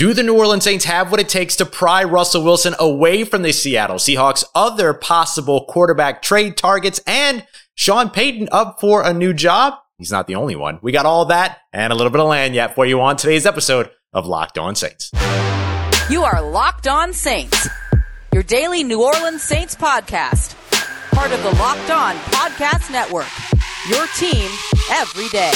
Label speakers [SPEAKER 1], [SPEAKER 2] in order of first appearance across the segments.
[SPEAKER 1] Do the New Orleans Saints have what it takes to pry Russell Wilson away from the Seattle Seahawks, other possible quarterback trade targets, and Sean Payton up for a new job? He's not the only one. We got all that and a little bit of lagniappe for you on today's episode of Locked On Saints.
[SPEAKER 2] You are Locked On Saints, your daily New Orleans Saints podcast, part of the Locked On Podcast Network. Your team every day.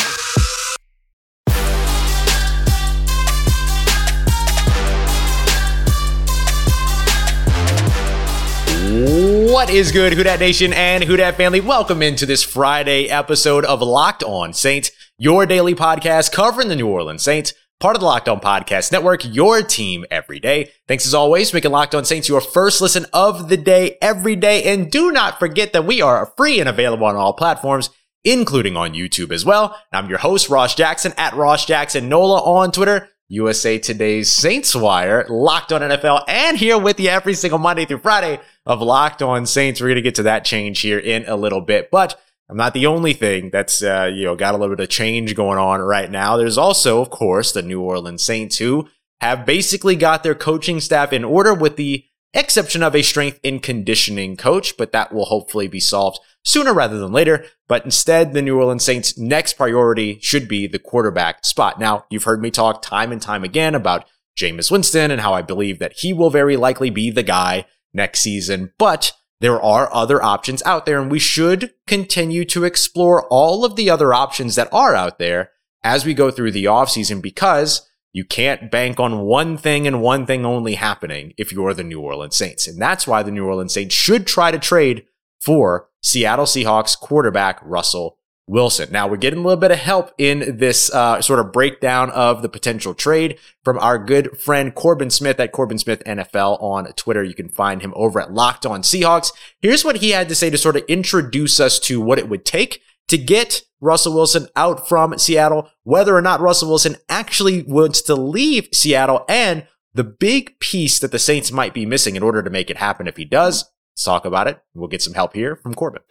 [SPEAKER 1] What is good, Who Dat Nation and Who Dat family? Welcome into this Friday episode of Locked On Saints, your daily podcast covering the New Orleans Saints, part of the Locked On Podcast Network, your team every day. Thanks as always for making Locked On Saints your first listen of the day every day. And do not forget that we are free and available on all platforms, including on YouTube as well. I'm your host, Ross Jackson, at Ross Jackson Nola on Twitter. USA Today's Saints Wire, Locked On NFL, and here with you every single Monday through Friday of Locked On Saints. We're going to get to that change here in a little bit, but I'm not the only thing that's, uh, you know, got a little bit of change going on right now. There's also, of course, the New Orleans Saints who have basically got their coaching staff in order with the exception of a strength and conditioning coach, but that will hopefully be solved sooner rather than later. But instead, the New Orleans Saints' next priority should be the quarterback spot. Now, you've heard me talk time and time again about Jameis Winston and how I believe that he will very likely be the guy next season, but there are other options out there and we should continue to explore all of the other options that are out there as we go through the offseason because you can't bank on one thing and one thing only happening if you're the New Orleans Saints. And that's why the New Orleans Saints should try to trade for Seattle Seahawks quarterback Russell Wilson. Now we're getting a little bit of help in this uh, sort of breakdown of the potential trade from our good friend Corbin Smith at Corbin Smith NFL on Twitter. You can find him over at Locked On Seahawks. Here's what he had to say to sort of introduce us to what it would take to get Russell Wilson out from Seattle, whether or not Russell Wilson actually wants to leave Seattle, and the big piece that the Saints might be missing in order to make it happen if he does. Let's talk about it. We'll get some help here from Corbin.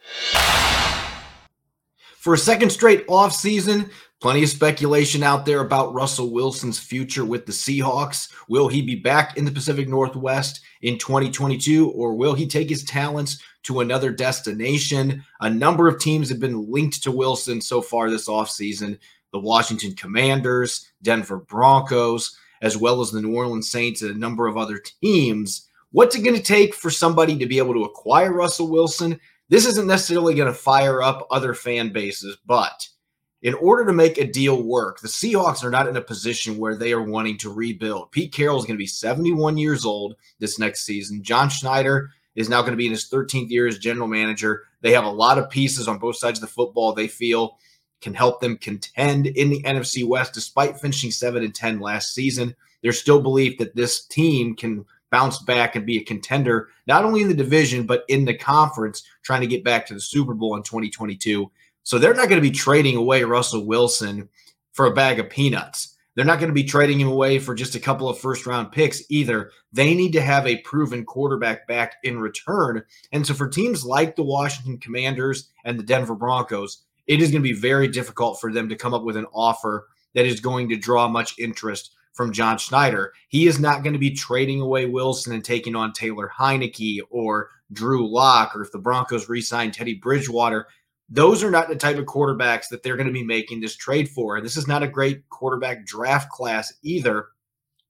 [SPEAKER 3] For a second straight offseason, plenty of speculation out there about Russell Wilson's future with the Seahawks. Will he be back in the Pacific Northwest in 2022, or will he take his talents to another destination? A number of teams have been linked to Wilson so far this offseason the Washington Commanders, Denver Broncos, as well as the New Orleans Saints, and a number of other teams. What's it going to take for somebody to be able to acquire Russell Wilson? This isn't necessarily going to fire up other fan bases, but in order to make a deal work, the Seahawks are not in a position where they are wanting to rebuild. Pete Carroll is going to be 71 years old this next season. John Schneider is now going to be in his 13th year as general manager. They have a lot of pieces on both sides of the football they feel can help them contend in the NFC West despite finishing 7 and 10 last season. There's still belief that this team can bounce back and be a contender, not only in the division, but in the conference, trying to get back to the Super Bowl in 2022. So they're not going to be trading away Russell Wilson for a bag of peanuts. They're not going to be trading him away for just a couple of first round picks either. They need to have a proven quarterback back in return. And so for teams like the Washington Commanders and the Denver Broncos, it is going to be very difficult for them to come up with an offer that is going to draw much interest from John Schneider. He is not going to be trading away Wilson and taking on Taylor Heinicke or Drew Lock, or if the Broncos re-sign Teddy Bridgewater. Those are not the type of quarterbacks that they're going to be making this trade for. And this is not a great quarterback draft class either.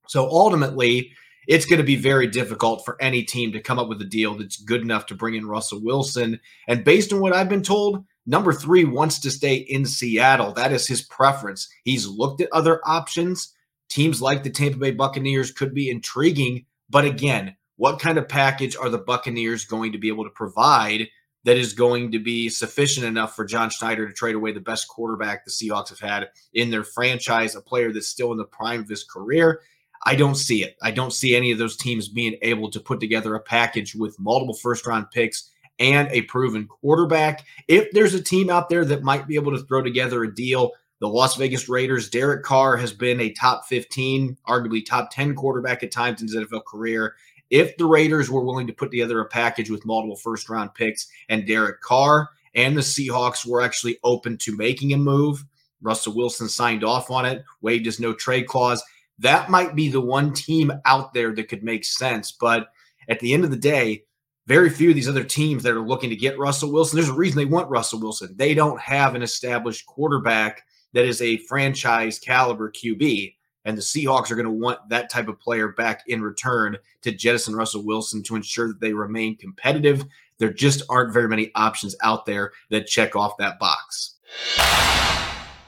[SPEAKER 3] So ultimately, it's going to be very difficult for any team to come up with a deal that's good enough to bring in Russell Wilson. And based on what I've been told, number three wants to stay in Seattle. That is his preference. He's looked at other options teams like the Tampa Bay Buccaneers could be intriguing. But again, what kind of package are the Buccaneers going to be able to provide that is going to be sufficient enough for John Schneider to trade away the best quarterback the Seahawks have had in their franchise, a player that's still in the prime of his career? I don't see it. I don't see any of those teams being able to put together a package with multiple first round picks and a proven quarterback. If there's a team out there that might be able to throw together a deal the Las Vegas Raiders, Derek Carr has been a top 15, arguably top 10 quarterback at times in his NFL career. If the Raiders were willing to put together a package with multiple first round picks and Derek Carr and the Seahawks were actually open to making a move, Russell Wilson signed off on it, waived his no trade clause. that might be the one team out there that could make sense. But at the end of the day, very few of these other teams that are looking to get Russell Wilson, there's a reason they want Russell Wilson. They don't have an established quarterback that is a franchise caliber QB. And the Seahawks are going to want that type of player back in return to jettison Russell Wilson to ensure that they remain competitive. There just aren't very many options out there that check off that box.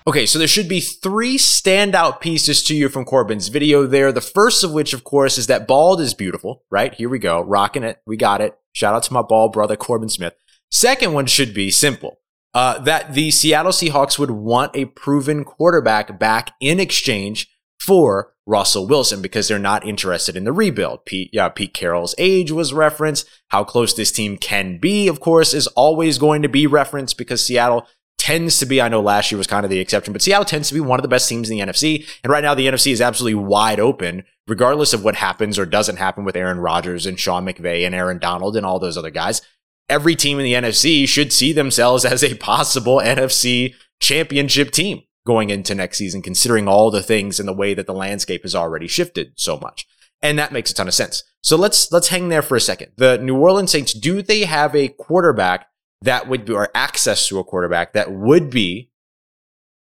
[SPEAKER 1] Okay, so there should be three standout pieces to you from Corbin's video there. The first of which, of course, is that bald is beautiful, right? Here we go. Rocking it. We got it. Shout out to my bald brother, Corbin Smith. Second one should be simple. Uh, that the Seattle Seahawks would want a proven quarterback back in exchange for Russell Wilson because they're not interested in the rebuild. Pete, yeah, Pete Carroll's age was referenced. How close this team can be, of course, is always going to be referenced because Seattle tends to be, I know last year was kind of the exception, but Seattle tends to be one of the best teams in the NFC. And right now the NFC is absolutely wide open, regardless of what happens or doesn't happen with Aaron Rodgers and Sean McVay and Aaron Donald and all those other guys. Every team in the NFC should see themselves as a possible NFC championship team going into next season, considering all the things and the way that the landscape has already shifted so much. And that makes a ton of sense. So let's, let's hang there for a second. The New Orleans Saints, do they have a quarterback that would be, or access to a quarterback that would be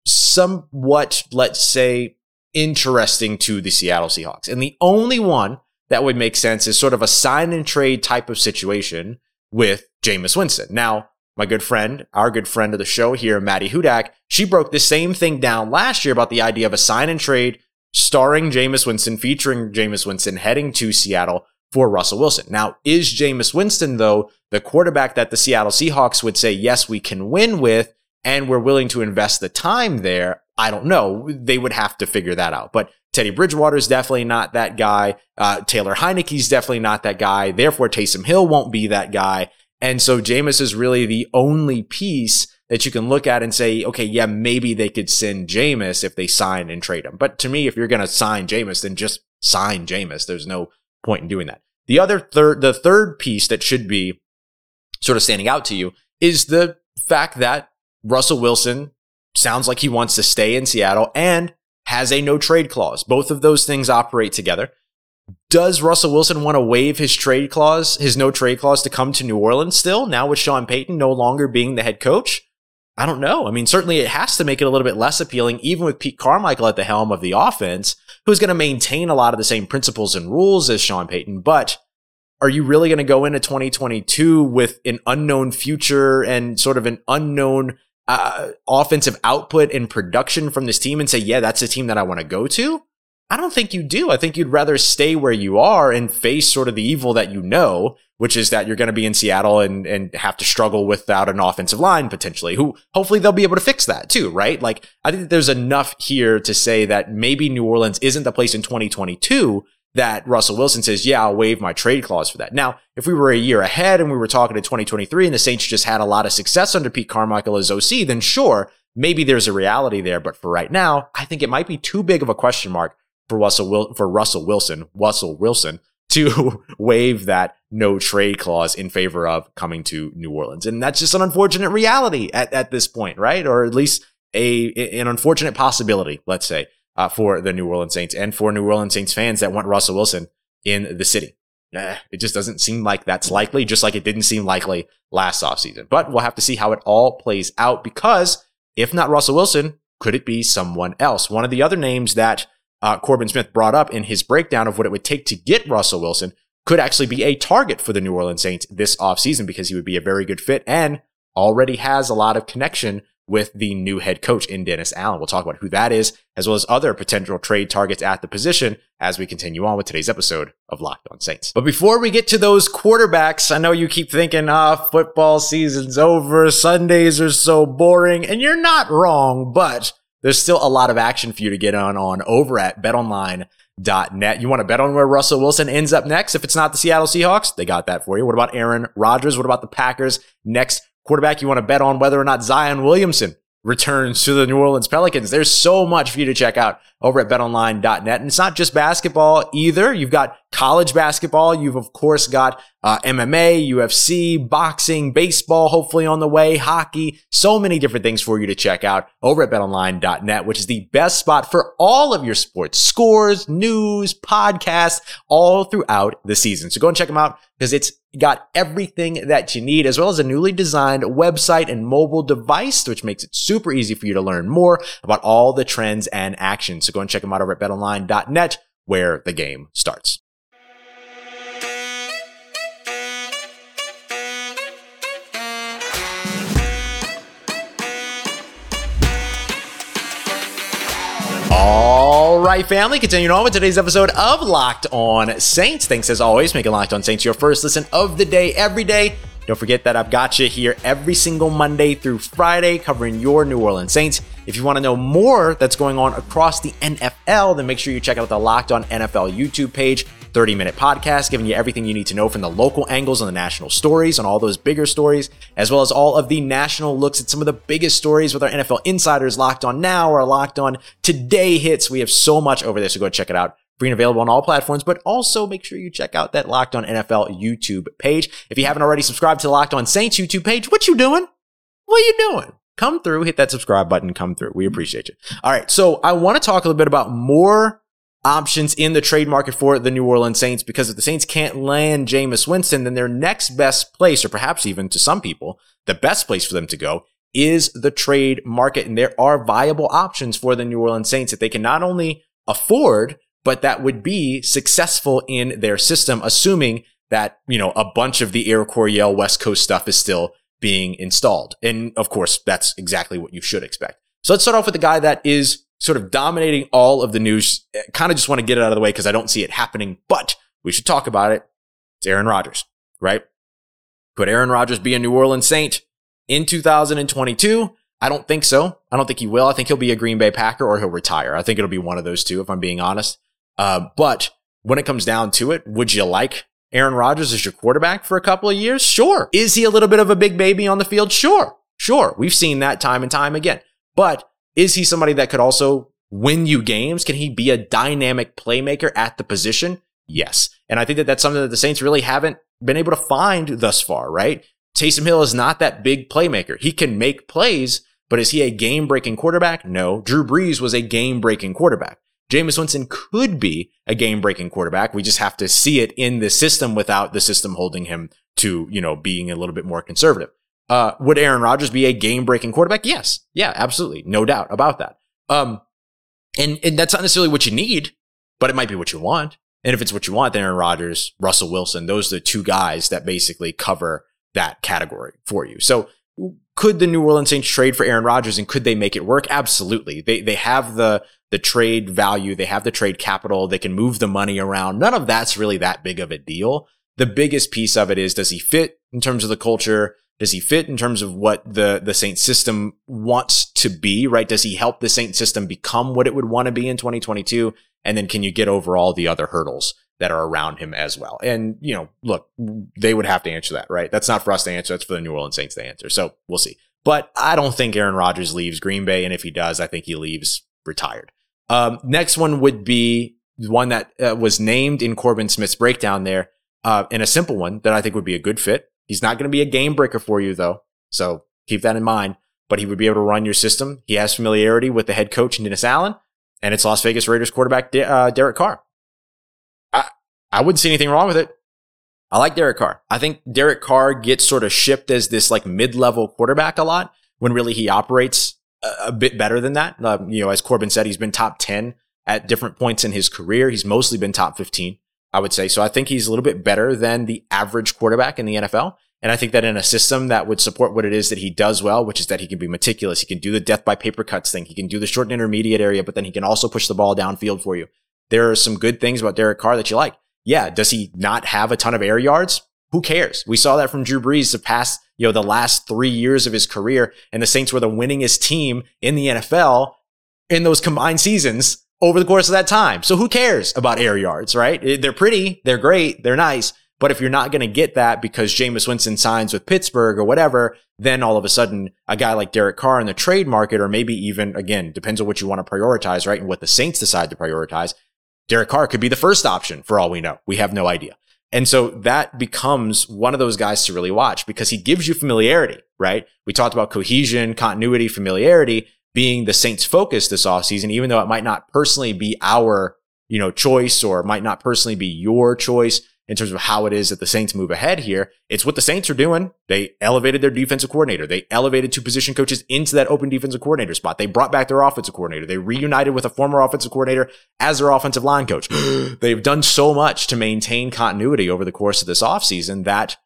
[SPEAKER 1] somewhat, let's say, interesting to the Seattle Seahawks. And the only one that would make sense is sort of a sign and trade type of situation with Jameis Winston. Now, my good friend, our good friend of the show here, Maddie Hudak, she broke the same thing down last year about the idea of a sign and trade starring Jameis Winston, featuring Jameis Winston heading to Seattle for Russell Wilson. Now, is Jameis Winston, though, the quarterback that the Seattle Seahawks would say, yes, we can win with, and we're willing to invest the time there? I don't know. They would have to figure that out. But Teddy Bridgewater is definitely not that guy. Uh, Taylor Heinicke's definitely not that guy. Therefore, Taysom Hill won't be that guy. And so Jameis is really the only piece that you can look at and say, okay, yeah, maybe they could send Jameis if they sign and trade him. But to me, if you're going to sign Jameis, then just sign Jameis. There's no point in doing that. The other third, the third piece that should be sort of standing out to you is the fact that Russell Wilson sounds like he wants to stay in Seattle and has a no trade clause. Both of those things operate together. Does Russell Wilson want to waive his trade clause, his no trade clause to come to New Orleans still, now with Sean Payton no longer being the head coach? I don't know. I mean, certainly it has to make it a little bit less appealing, even with Pete Carmichael at the helm of the offense who's going to maintain a lot of the same principles and rules as Sean Payton. But are you really going to go into 2022 with an unknown future and sort of an unknown uh, offensive output and production from this team and say, yeah, that's a team that I want to go to? I don't think you do. I think you'd rather stay where you are and face sort of the evil that you know, which is that you're going to be in Seattle and, and have to struggle without an offensive line potentially, who hopefully they'll be able to fix that too, right? Like, I think there's enough here to say that maybe New Orleans isn't the place in 2022 that Russell Wilson says, yeah, I'll waive my trade clause for that. Now, if we were a year ahead and we were talking to 2023 and the Saints just had a lot of success under Pete Carmichael as OC, then sure, maybe there's a reality there. But for right now, I think it might be too big of a question mark for Russell Wil- for Russell Wilson, Russell Wilson to waive that no trade clause in favor of coming to New Orleans. And that's just an unfortunate reality at, at this point, right? Or at least a an unfortunate possibility, let's say, uh, for the New Orleans Saints and for New Orleans Saints fans that want Russell Wilson in the city. Nah, it just doesn't seem like that's likely, just like it didn't seem likely last offseason. But we'll have to see how it all plays out because if not Russell Wilson, could it be someone else? One of the other names that uh, Corbin Smith brought up in his breakdown of what it would take to get Russell Wilson could actually be a target for the New Orleans Saints this offseason because he would be a very good fit and already has a lot of connection with the new head coach in Dennis Allen. We'll talk about who that is, as well as other potential trade targets at the position as we continue on with today's episode of Locked On Saints. But before we get to those quarterbacks, I know you keep thinking, ah, football season's over. Sundays are so boring. And you're not wrong, but there's still a lot of action for you to get on on over at betonline.net. You want to bet on where Russell Wilson ends up next? If it's not the Seattle Seahawks, they got that for you. What about Aaron Rodgers? What about the Packers next quarterback? You want to bet on whether or not Zion Williamson returns to the New Orleans Pelicans. There's so much for you to check out over at betonline.net. And it's not just basketball either. You've got college basketball. You've of course got uh, MMA, UFC, boxing, baseball, hopefully on the way, hockey, so many different things for you to check out over at betonline.net, which is the best spot for all of your sports scores, news, podcasts, all throughout the season. So go and check them out because it's got everything that you need, as well as a newly designed website and mobile device, which makes it super easy for you to learn more about all the trends and actions. So go and check them out over at betonline.net, where the game starts. Family, continuing on with today's episode of Locked On Saints. Thanks as always, making Locked On Saints your first listen of the day every day. Don't forget that I've got you here every single Monday through Friday covering your New Orleans Saints. If you want to know more that's going on across the NFL, then make sure you check out the Locked On NFL YouTube page. 30 minute podcast giving you everything you need to know from the local angles on the national stories, on all those bigger stories, as well as all of the national looks at some of the biggest stories with our NFL insiders locked on now or locked on today hits. We have so much over there, so go check it out. Free and available on all platforms, but also make sure you check out that Locked On NFL YouTube page. If you haven't already subscribed to the Locked On Saints YouTube page, what you doing? What you doing? Come through, hit that subscribe button, come through. We appreciate you. All right. So I want to talk a little bit about more options in the trade market for the New Orleans Saints because if the Saints can't land Jameis Winston, then their next best place, or perhaps even to some people, the best place for them to go is the trade market. And there are viable options for the New Orleans Saints that they can not only afford, but that would be successful in their system, assuming that, you know, a bunch of the Air Coryell West Coast stuff is still being installed. And of course, that's exactly what you should expect. So let's start off with the guy that is sort of dominating all of the news. Kind of just want to get it out of the way because I don't see it happening, but we should talk about it. It's Aaron Rodgers, right? Could Aaron Rodgers be a New Orleans Saint in 2022? I don't think so. I don't think he will. I think he'll be a Green Bay Packer or he'll retire. I think it'll be one of those two, if I'm being honest. Uh, but when it comes down to it, would you like Aaron Rodgers as your quarterback for a couple of years? Sure. Is he a little bit of a big baby on the field? Sure. Sure. We've seen that time and time again. But is he somebody that could also win you games? Can he be a dynamic playmaker at the position? Yes. And I think that that's something that the Saints really haven't been able to find thus far, right? Taysom Hill is not that big playmaker. He can make plays, but is he a game breaking quarterback? No. Drew Brees was a game breaking quarterback. Jameis Winston could be a game breaking quarterback. We just have to see it in the system without the system holding him to, you know, being a little bit more conservative. Uh, would Aaron Rodgers be a game breaking quarterback? Yes. Yeah, absolutely. No doubt about that. Um, and, and that's not necessarily what you need, but it might be what you want. And if it's what you want, then Aaron Rodgers, Russell Wilson, those are the two guys that basically cover that category for you. So could the New Orleans Saints trade for Aaron Rodgers and could they make it work? Absolutely. They, they have the, the trade value. They have the trade capital. They can move the money around. None of that's really that big of a deal. The biggest piece of it is, does he fit in terms of the culture? Does he fit in terms of what the, the Saint system wants to be, right? Does he help the Saint system become what it would want to be in 2022? And then can you get over all the other hurdles that are around him as well? And, you know, look, they would have to answer that, right? That's not for us to answer. That's for the New Orleans Saints to answer. So we'll see. But I don't think Aaron Rodgers leaves Green Bay. And if he does, I think he leaves retired. Um, next one would be one that uh, was named in Corbin Smith's breakdown there, uh, and a simple one that I think would be a good fit He's not going to be a game breaker for you though. So keep that in mind. But he would be able to run your system. He has familiarity with the head coach, Dennis Allen, and it's Las Vegas Raiders quarterback, uh, Derek Carr. I, I wouldn't see anything wrong with it. I like Derek Carr. I think Derek Carr gets sort of shipped as this like mid-level quarterback a lot when really he operates a, a bit better than that. Um, you know, as Corbin said, he's been top 10 at different points in his career. He's mostly been top 15. I would say. So I think he's a little bit better than the average quarterback in the NFL. And I think that in a system that would support what it is that he does well, which is that he can be meticulous, he can do the death by paper cuts thing, he can do the short and intermediate area, but then he can also push the ball downfield for you. There are some good things about Derek Carr that you like. Yeah, does he not have a ton of air yards? Who cares? We saw that from Drew Brees the past, you know, the last three years of his career, and the Saints were the winningest team in the NFL in those combined seasons over the course of that time. So who cares about air yards, right? They're pretty, they're great, they're nice. But if you're not going to get that because Jameis Winston signs with Pittsburgh or whatever, then all of a sudden a guy like Derek Carr in the trade market, or maybe even again, depends on what you want to prioritize, right? And what the Saints decide to prioritize. Derek Carr could be the first option for all we know. We have no idea. And so that becomes one of those guys to really watch because he gives you familiarity, right? We talked about cohesion, continuity, familiarity being the Saints focus this offseason, even though it might not personally be our, you know, choice or might not personally be your choice in terms of how it is that the Saints move ahead here. It's what the Saints are doing. They elevated their defensive coordinator. They elevated two position coaches into that open defensive coordinator spot. They brought back their offensive coordinator. They reunited with a former offensive coordinator as their offensive line coach. They've done so much to maintain continuity over the course of this offseason that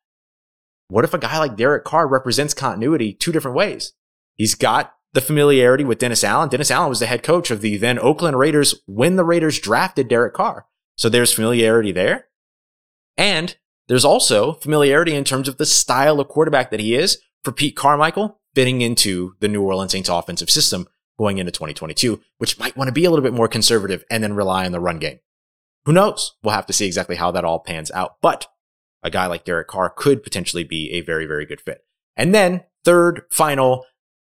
[SPEAKER 1] what if a guy like Derek Carr represents continuity two different ways? He's got the familiarity with Dennis Allen. Dennis Allen was the head coach of the then Oakland Raiders when the Raiders drafted Derek Carr. So there's familiarity there. And there's also familiarity in terms of the style of quarterback that he is for Pete Carmichael fitting into the New Orleans Saints offensive system going into 2022, which might want to be a little bit more conservative and then rely on the run game. Who knows? We'll have to see exactly how that all pans out. But a guy like Derek Carr could potentially be a very, very good fit. And then third, final,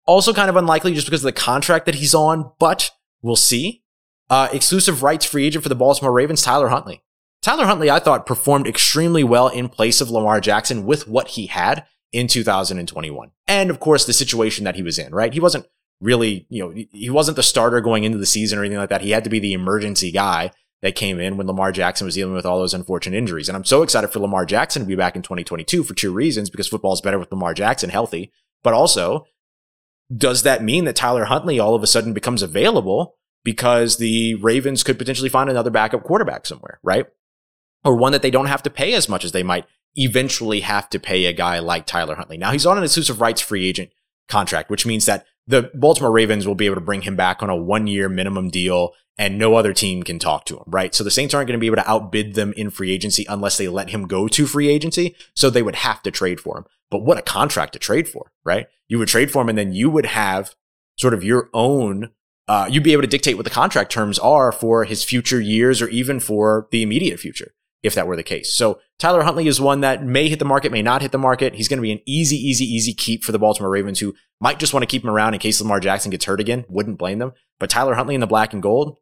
[SPEAKER 1] also kind of unlikely just because of the contract that he's on, but we'll see. Uh, exclusive rights free agent for the Baltimore Ravens, Tyler Huntley. Tyler Huntley, I thought, performed extremely well in place of Lamar Jackson with what he had in 2021. And of course, the situation that he was in, right? He wasn't really, you know, he wasn't the starter going into the season or anything like that. He had to be the emergency guy that came in when Lamar Jackson was dealing with all those unfortunate injuries. And I'm so excited for Lamar Jackson to be back in 2022 for two reasons because football is better with Lamar Jackson healthy, but also does that mean that Tyler Huntley all of a sudden becomes available because the Ravens could potentially find another backup quarterback somewhere, right? or one that they don't have to pay as much as they might eventually have to pay a guy like Tyler Huntley. Now he's on an exclusive rights free agent contract, which means that the Baltimore Ravens will be able to bring him back on a one year minimum deal and no other team can talk to him, right? So the Saints aren't going to be able to outbid them in free agency unless they let him go to free agency. So they would have to trade for him. But what a contract to trade for, right? You would trade for him and then you would have sort of your own uh, you'd be able to dictate what the contract terms are for his future years or even for the immediate future if that were the case. So Tyler Huntley is one that may hit the market, may not hit the market. He's going to be an easy, easy, easy keep for the Baltimore Ravens who might just want to keep him around in case Lamar Jackson gets hurt again. Wouldn't blame them. But Tyler Huntley in the black and gold,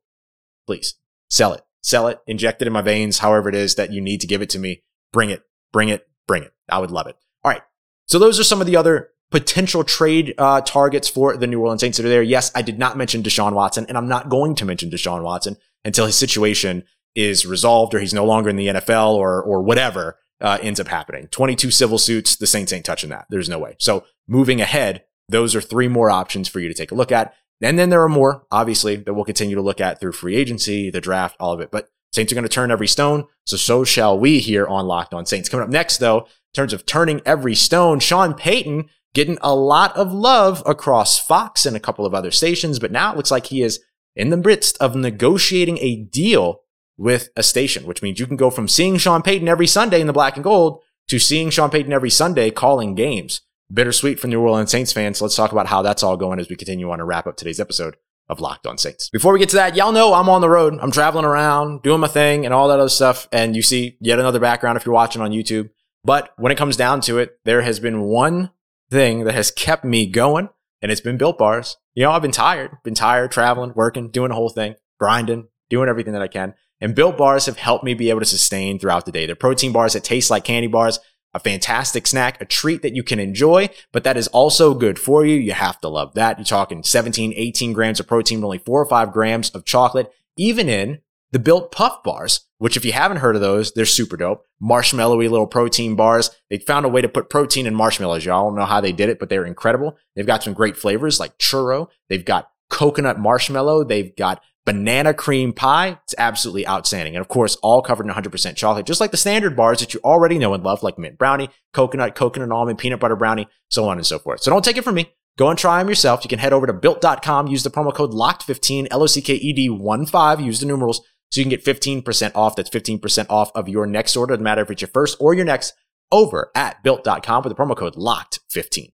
[SPEAKER 1] please sell it, sell it, inject it in my veins, however it is that you need to give it to me. Bring it, bring it, bring it. I would love it. All right. So those are some of the other potential trade uh, targets for the New Orleans Saints that are there. Yes, I did not mention Deshaun Watson, and I'm not going to mention Deshaun Watson until his situation is resolved or he's no longer in the NFL or or whatever uh, ends up happening. 22 civil suits, the Saints ain't touching that. There's no way. So moving ahead, those are three more options for you to take a look at. And then there are more, obviously, that we'll continue to look at through free agency, the draft, all of it. But Saints are going to turn every stone. So so shall we here on Locked On Saints. Coming up next, though, in terms of turning every stone, Sean Payton getting a lot of love across Fox and a couple of other stations. But now it looks like he is in the midst of negotiating a deal with a station, which means you can go from seeing Sean Payton every Sunday in the black and gold to seeing Sean Payton every Sunday calling games. Bittersweet for New Orleans Saints fans. Let's talk about how that's all going as we continue on to wrap up today's episode of Locked On Saints. Before we get to that, y'all know I'm on the road. I'm traveling around, doing my thing and all that other stuff. And you see yet another background if you're watching on YouTube. But when it comes down to it, there has been one thing that has kept me going, and it's been built bars. You know, I've been tired, been tired traveling, working, doing the whole thing, grinding, doing everything that I can. And built bars have helped me be able to sustain throughout the day. They're protein bars that taste like candy bars, a fantastic snack, a treat that you can enjoy, but that is also good for you. You have to love that. You're talking 17, 18 grams of protein, only four or five grams of chocolate, even in the built puff bars, which if you haven't heard of those, they're super dope. Marshmallowy little protein bars. They found a way to put protein in marshmallows. Y'all don't know how they did it, but they're incredible. They've got some great flavors like churro. They've got coconut marshmallow. They've got banana cream pie. It's absolutely outstanding. And of course, all covered in 100% chocolate, just like the standard bars that you already know and love, like mint brownie, coconut, coconut almond, peanut butter brownie, so on and so forth. So don't take it from me. Go and try them yourself. You can head over to built.com, use the promo code LOCKED15, L-O-C-K-E-D 1-5, use the numerals, so you can get 15% off. That's 15% off of your next order. No matter if it's your first or your next over at built.com with the promo code LOCKED15.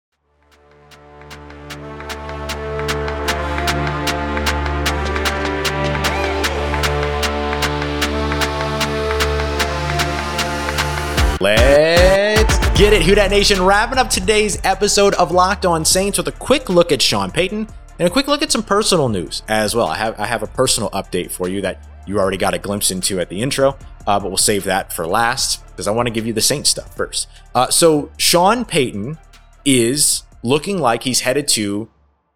[SPEAKER 1] Let's get it, Who Dat Nation. Wrapping up today's episode of Locked On Saints with a quick look at Sean Payton and a quick look at some personal news as well. I have I have a personal update for you that you already got a glimpse into at the intro, uh, but we'll save that for last because I want to give you the Saints stuff first. Uh, so Sean Payton is looking like he's headed to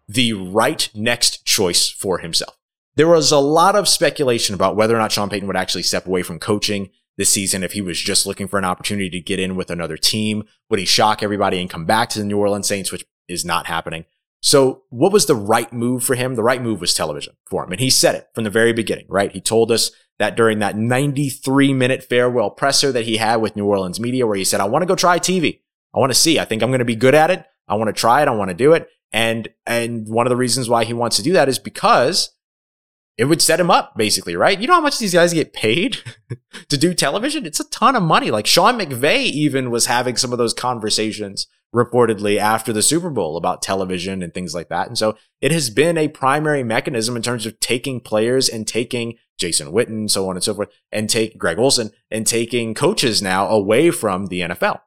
[SPEAKER 1] the right next choice for himself. There was a lot of speculation about whether or not Sean Payton would actually step away from coaching this season if he was just looking for an opportunity to get in with another team. Would he shock everybody and come back to the New Orleans Saints, which is not happening? So what was the right move for him? The right move was television for him. And he said it from the very beginning, right? He told us that during that 93 minute farewell presser that he had with New Orleans media, where he said, I want to go try TV. I want to see. I think I'm going to be good at it. I want to try it. I want to do it. And, and one of the reasons why he wants to do that is because it would set him up basically, right? You know how much these guys get paid to do television? It's a ton of money. Like Sean McVay even was having some of those conversations reportedly after the Super Bowl about television and things like that. And so it has been a primary mechanism in terms of taking players and taking Jason Witten, so on and so forth, and take Greg Olsen and taking coaches now away from the NFL.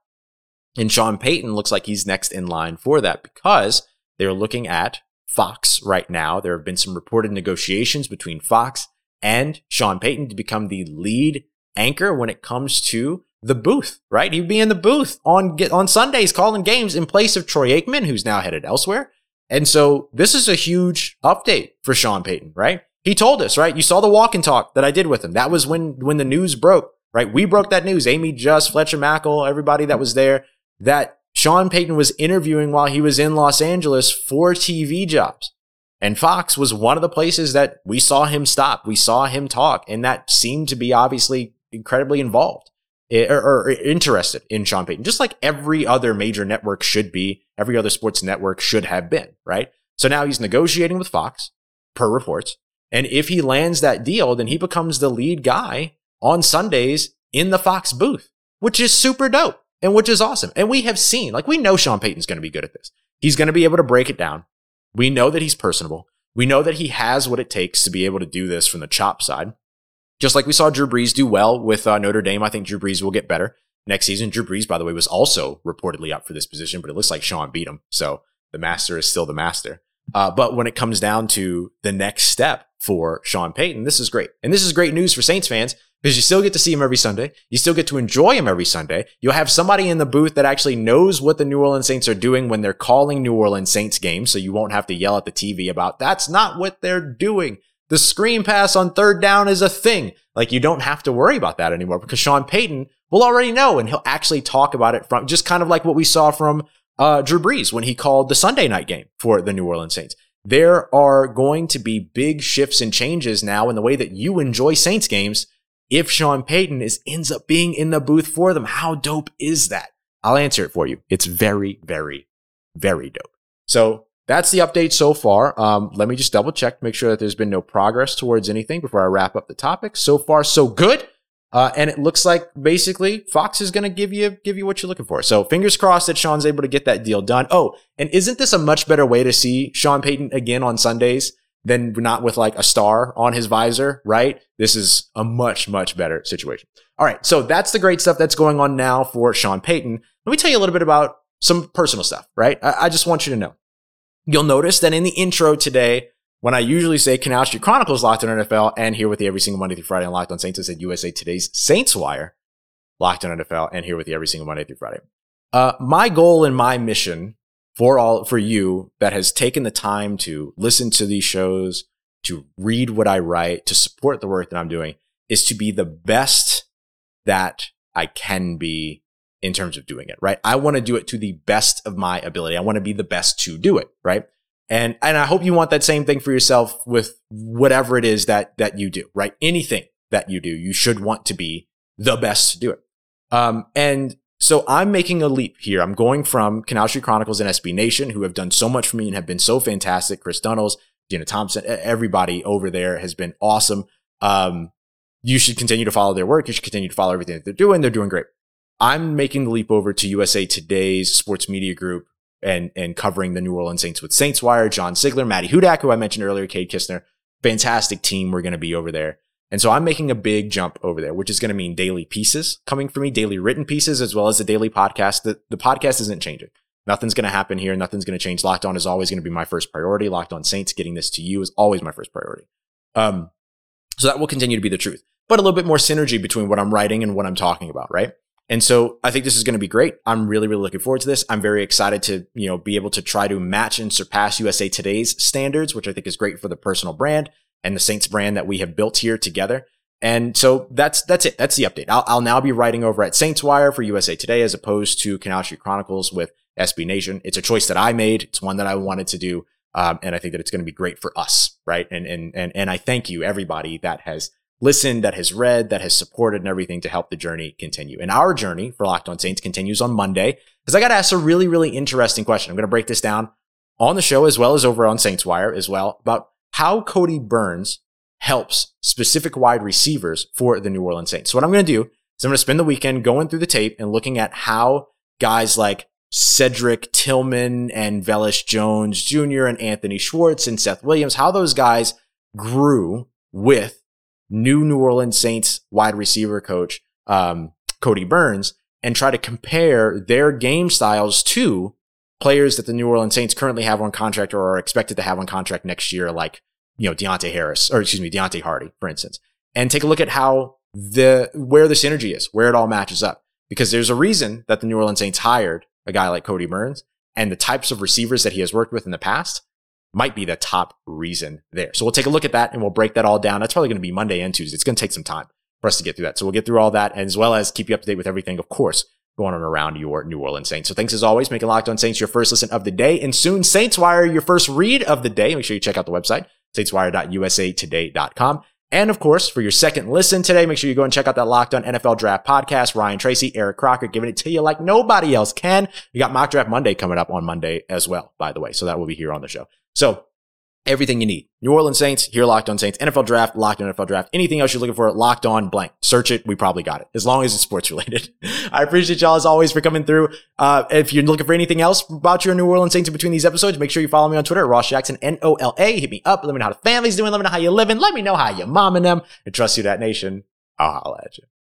[SPEAKER 1] And Sean Payton looks like he's next in line for that because they're looking at Fox right now. There have been some reported negotiations between Fox and Sean Payton to become the lead anchor when it comes to the booth, right? He'd be in the booth on on Sundays calling games in place of Troy Aikman, who's now headed elsewhere. And so this is a huge update for Sean Payton, right? He told us, right? You saw the walk and talk that I did with him. That was when when the news broke, right? We broke that news. Amie Just, Fletcher Mackel, everybody that was there, that Sean Payton was interviewing while he was in Los Angeles for TV jobs. And Fox was one of the places that we saw him stop. We saw him talk, and that seemed to be obviously incredibly involved eh, or, or, interested in Sean Payton, just like every other major network should be, every other sports network should have been, right? So now he's negotiating with Fox, per reports. And if he lands that deal, then he becomes the lead guy on Sundays in the Fox booth, which is super dope and which is awesome. And we have seen, like, we know Sean Payton's going to be good at this. He's going to be able to break it down. We know that he's personable. We know that he has what it takes to be able to do this from the chop side. Just like we saw Drew Brees do well with uh, Notre Dame, I think Drew Brees will get better next season. Drew Brees, by the way, was also reportedly up for this position, but it looks like Sean beat him. So the master is still the master. Uh, but when it comes down to the next step for Sean Payton, this is great. And this is great news for Saints fans because you still get to see him every Sunday. You still get to enjoy him every Sunday. You'll have somebody in the booth that actually knows what the New Orleans Saints are doing when they're calling New Orleans Saints games. So you won't have to yell at the TV about that's not what they're doing. The screen pass on third down is a thing. Like you don't have to worry about that anymore because Sean Payton will already know and he'll actually talk about it from just kind of like what we saw from uh, Drew Brees when he called the Sunday night game for the New Orleans Saints. There are going to be big shifts and changes now in the way that you enjoy Saints games if Sean Payton is ends up being in the booth for them. How dope is that? I'll answer it for you. It's very, very, very dope. So that's the update so far. Um, let me just double check, to make sure that there's been no progress towards anything before I wrap up the topic. So far, so good. Uh, and it looks like basically Fox is going to give you give you what you're looking for. So fingers crossed that Sean's able to get that deal done. Oh, and isn't this a much better way to see Sean Payton again on Sundays than not with like a star on his visor, right? This is a much, much better situation. All right. So that's the great stuff that's going on now for Sean Payton. Let me tell you a little bit about some personal stuff, right? I, I just want you to know. You'll notice that in the intro today, when I usually say Canal Street Chronicles Locked on NFL and here with you every single Monday through Friday on Locked on Saints, I said USA Today's Saints Wire, Locked on NFL and here with you every single Monday through Friday. Uh, my goal and my mission for all for you that has taken the time to listen to these shows, to read what I write, to support the work that I'm doing is to be the best that I can be in terms of doing it, right? I want to do it to the best of my ability. I want to be the best to do it, right? And and I hope you want that same thing for yourself with whatever it is that that you do, right? Anything that you do, you should want to be the best to do it. Um, and so I'm making a leap here. I'm going from Canal Street Chronicles and SB Nation, who have done so much for me and have been so fantastic. Chris Dunnels, Gina Thompson, everybody over there has been awesome. Um, you should continue to follow their work. You should continue to follow everything that they're doing. They're doing great. I'm making the leap over to USA Today's sports media group and, and covering the New Orleans Saints with Saints Wire, John Sigler, Maddie Hudak, who I mentioned earlier, Cade Kistner. Fantastic team we're going to be over there. And so I'm making a big jump over there, which is going to mean daily pieces coming for me, daily written pieces, as well as the daily podcast. The, the podcast isn't changing. Nothing's going to happen here. Nothing's going to change. Locked on is always going to be my first priority. Locked on Saints, getting this to you is always my first priority. Um, So that will continue to be the truth, but a little bit more synergy between what I'm writing and what I'm talking about, right? And so I think this is going to be great. I'm really, really looking forward to this. I'm very excited to, you know, be able to try to match and surpass USA Today's standards, which I think is great for the personal brand and the Saints brand that we have built here together. And so that's that's it. That's the update. I'll, I'll now be writing over at Saints Wire for USA Today as opposed to Canal Street Chronicles with SB Nation. It's a choice that I made. It's one that I wanted to do, um, and I think that it's going to be great for us, right? And and and and I thank you everybody that has listened, that has read, that has supported, and everything to help the journey continue. And our journey for Locked On Saints continues on Monday because I got asked a really really interesting question. I'm going to break this down on the show as well as over on Saints Wire as well about how Kodi Burns helps specific wide receivers for the New Orleans Saints. So what I'm going to do is I'm going to spend the weekend going through the tape and looking at how guys like Cedric Tillman and Velus Jones Jr. and Anthony Schwartz and Seth Williams, how those guys grew with new New Orleans Saints wide receiver coach, um, Kodi Burns, and try to compare their game styles to players that the New Orleans Saints currently have on contract or are expected to have on contract next year, like you know, Deonte Harris, or excuse me, Deonte Hardy, for instance, and take a look at how the, where the synergy is, where it all matches up. Because there's a reason that the New Orleans Saints hired a guy like Kodi Burns and the types of receivers that he has worked with in the past might be the top reason there. So we'll take a look at that and we'll break that all down. That's probably going to be Monday and Tuesday. It's going to take some time for us to get through that. So we'll get through all that as well as keep you up to date with everything, of course, going on around your New Orleans Saints. So thanks as always, making Locked On Saints your first listen of the day and soon Saints Wire your first read of the day. Make sure you check out the website SaintsWire.usatoday.com. And of course, for your second listen today, make sure you go and check out that Locked On NFL Draft podcast. Ryan Tracy, Eric Crocker, giving it to you like nobody else can. We got Mock Draft Monday coming up on Monday as well, by the way. So that will be here on the show. So everything you need. New Orleans Saints, here Locked On Saints, NFL Draft, Locked On NFL Draft, anything else you're looking for, Locked On blank. Search it. We probably got it as long as it's sports related. I appreciate y'all as always for coming through. Uh, if you're looking for anything else about your New Orleans Saints in between these episodes, make sure you follow me on Twitter at Ross Jackson, N-O-L-A. Hit me up. Let me know how the family's doing. Let me know how you're living. Let me know how you're momming them. And trust you, that nation. I'll holla at you.